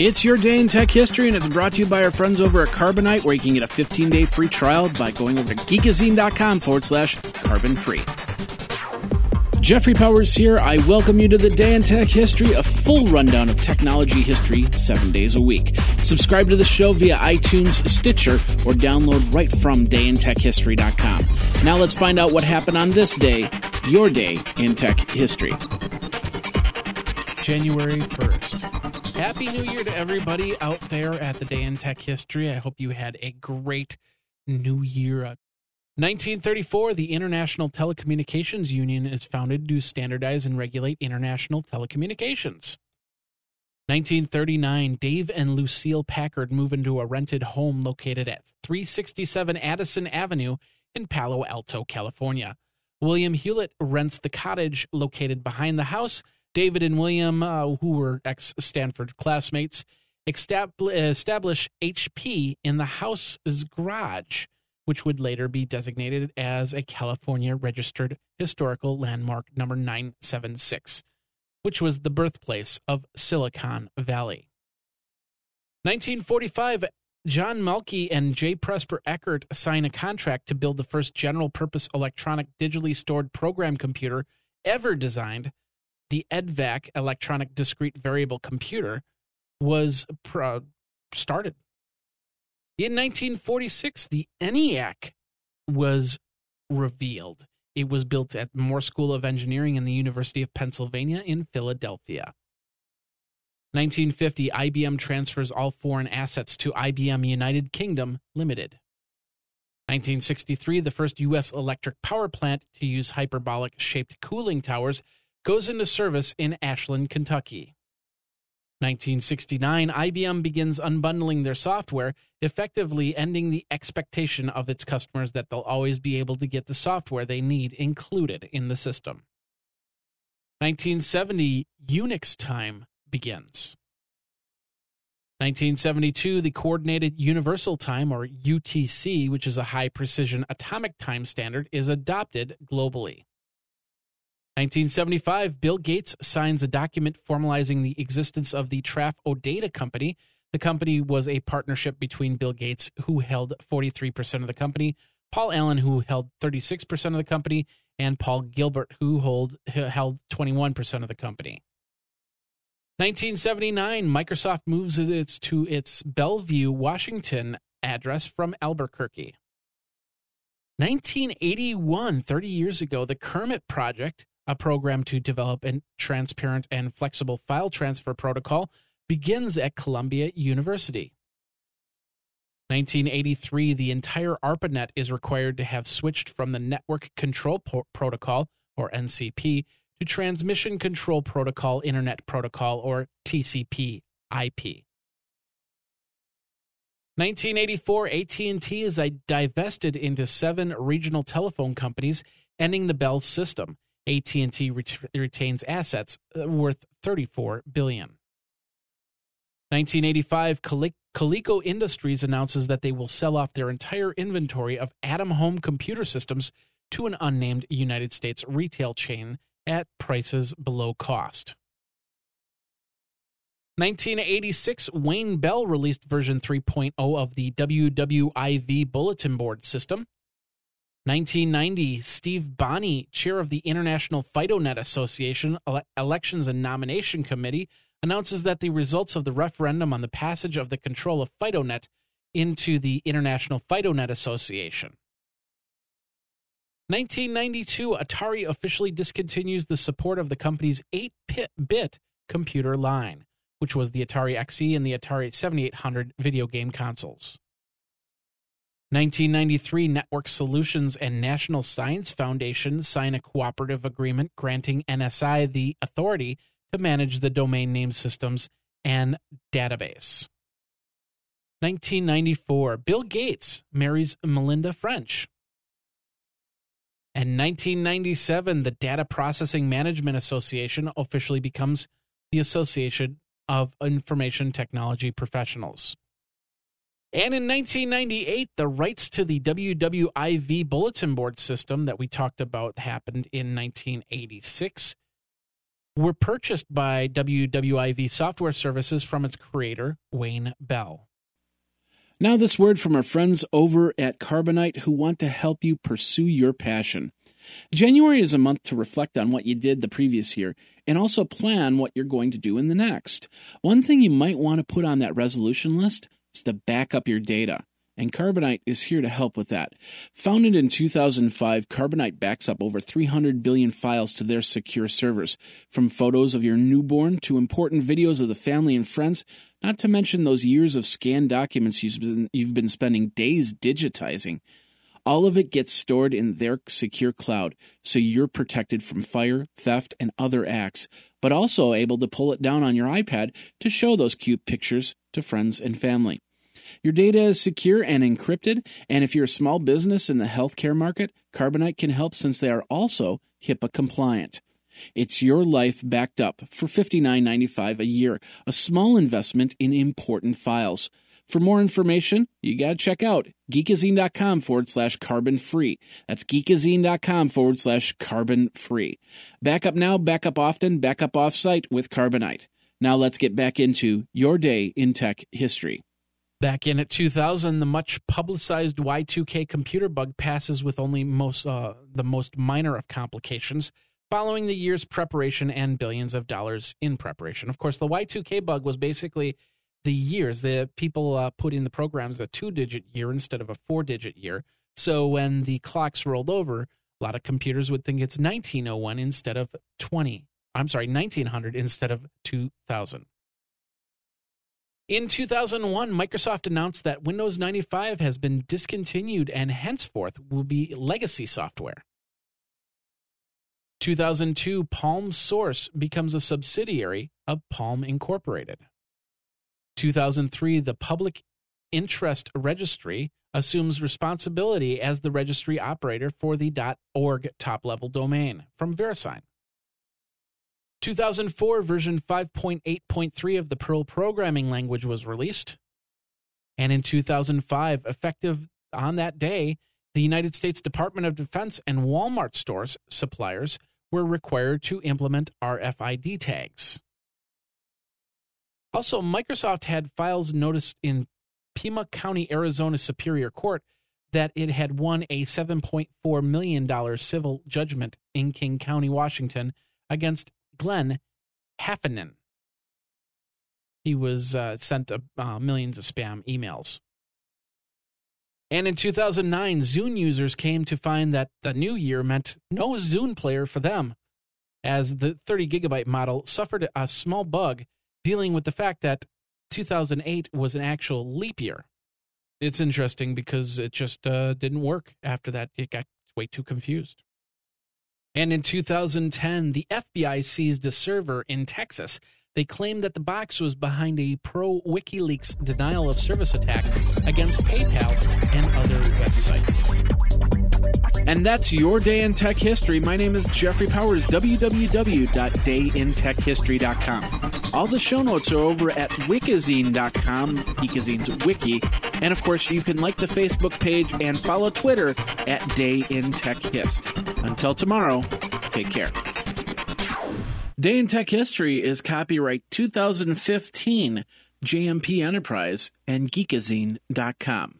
It's your day in tech history, and it's brought to you by our friends over at Carbonite, where you can get a 15 day free trial by going over to geekazine.com forward slash carbon free. Jeffrey Powers here. I welcome you to the Day in Tech History, a full rundown of technology history seven days a week. Subscribe to the show via iTunes, Stitcher, or download right from dayintechhistory.com. Now let's find out what happened on this day, your day in tech history. January 1st. Happy New Year to everybody out there at the Day in Tech History. I hope you had a great New Year. 1934, the International Telecommunications Union is founded to standardize and regulate international telecommunications. 1939, Dave and Lucille Packard move into a rented home located at 367 Addison Avenue in Palo Alto, California. William Hewlett rents the cottage located behind the house. David and William, uh, who were ex Stanford classmates, establish HP in the house's garage which would later be designated as a California Registered Historical Landmark number 976, which was the birthplace of Silicon Valley. 1945, John Mauchly and J. Presper Eckert sign a contract to build the first general purpose electronic digitally stored program computer ever designed. The EDVAC, Electronic Discrete Variable Computer, was pro- uh, started. In 1946, the ENIAC was revealed. It was built at Moore School of Engineering in the University of Pennsylvania in Philadelphia. 1950, IBM transfers all foreign assets to IBM United Kingdom Limited. 1963, the first U.S. electric power plant to use hyperbolic shaped cooling towers goes into service in Ashland, Kentucky. 1969, IBM begins unbundling their software, effectively ending the expectation of its customers that they'll always be able to get the software they need included in the system. 1970, Unix time begins. 1972, the Coordinated Universal Time, or UTC, which is a high precision atomic time standard, is adopted globally. 1975, Bill Gates signs a document formalizing the existence of the Traff O'Data Company. The company was a partnership between Bill Gates, who held 43% of the company, Paul Allen, who held 36% of the company, and Paul Gilbert, who hold, held 21% of the company. 1979, Microsoft moves its to its Bellevue, Washington address from Albuquerque. 1981, 30 years ago, the Kermit Project a program to develop a transparent and flexible file transfer protocol, begins at Columbia University. 1983, the entire ARPANET is required to have switched from the Network Control Protocol, or NCP, to Transmission Control Protocol Internet Protocol, or TCP IP. 1984, AT&T is uh, divested into seven regional telephone companies, ending the Bell system. AT&T ret- retains assets uh, worth 34 billion. 1985, Coleco Industries announces that they will sell off their entire inventory of Adam home computer systems to an unnamed United States retail chain at prices below cost. 1986, Wayne Bell released version 3.0 of the WWIV bulletin board system. 1990, Steve Bonney, chair of the International FidoNet Association Ele- Elections and Nomination Committee, announces that the results of the referendum on the passage of the control of FidoNet into the International FidoNet Association. 1992, Atari officially discontinues the support of the company's 8 bit computer line, which was the Atari XE and the Atari 7800 video game consoles. 1993, Network Solutions and National Science Foundation sign a cooperative agreement granting NSI the authority to manage the domain name systems and database. 1994, Bill Gates marries Melinda French. And 1997, the Data Processing Management Association officially becomes the Association of Information Technology Professionals. And in 1998, the rights to the WWIV bulletin board system that we talked about happened in 1986. were purchased by WWIV Software Services from its creator, Wayne Bell. Now, this word from our friends over at Carbonite who want to help you pursue your passion. January is a month to reflect on what you did the previous year and also plan what you're going to do in the next. One thing you might want to put on that resolution list is to back up your data and Carbonite is here to help with that. Founded in 2005, Carbonite backs up over 300 billion files to their secure servers, from photos of your newborn to important videos of the family and friends, not to mention those years of scanned documents you've been, you've been spending days digitizing. All of it gets stored in their secure cloud, so you're protected from fire, theft, and other acts, but also able to pull it down on your iPad to show those cute pictures to friends and family. Your data is secure and encrypted, and if you're a small business in the healthcare market, Carbonite can help since they are also HIPAA compliant. It's your life backed up for $59.95 a year, a small investment in important files. For more information, you got to check out geekazine.com forward slash carbon free. That's geekazine.com forward slash carbon free. Back up now, back up often, back up offsite with Carbonite. Now let's get back into your day in tech history. Back in at 2000, the much publicized Y2K computer bug passes with only most uh, the most minor of complications, following the year's preparation and billions of dollars in preparation. Of course, the Y2K bug was basically the years the people uh, put in the programs a two-digit year instead of a four-digit year. So when the clocks rolled over, a lot of computers would think it's 1901 instead of 20. I'm sorry, 1900 instead of 2000. In 2001, Microsoft announced that Windows 95 has been discontinued and henceforth will be legacy software. 2002, Palm Source becomes a subsidiary of Palm Incorporated. 2003, the Public Interest Registry assumes responsibility as the registry operator for the .org top-level domain from VeriSign. 2004 version 5.8.3 of the Perl programming language was released. And in 2005, effective on that day, the United States Department of Defense and Walmart stores suppliers were required to implement RFID tags. Also, Microsoft had files noticed in Pima County, Arizona Superior Court that it had won a $7.4 million civil judgment in King County, Washington against Glenn Heffernan. He was uh, sent uh, millions of spam emails. And in 2009, Zune users came to find that the new year meant no Zune player for them, as the 30 gigabyte model suffered a small bug dealing with the fact that 2008 was an actual leap year. It's interesting because it just uh, didn't work after that. It got way too confused. And in 2010, the FBI seized a server in Texas. They claimed that the box was behind a pro WikiLeaks denial of service attack against PayPal and other websites. And that's your day in tech history. My name is Jeffrey Powers, www.dayintechhistory.com. All the show notes are over at wikizine.com, Geekazine's wiki. And of course, you can like the Facebook page and follow Twitter at Day in Tech Hist. Until tomorrow, take care. Day in Tech History is copyright 2015, JMP Enterprise and Geekazine.com.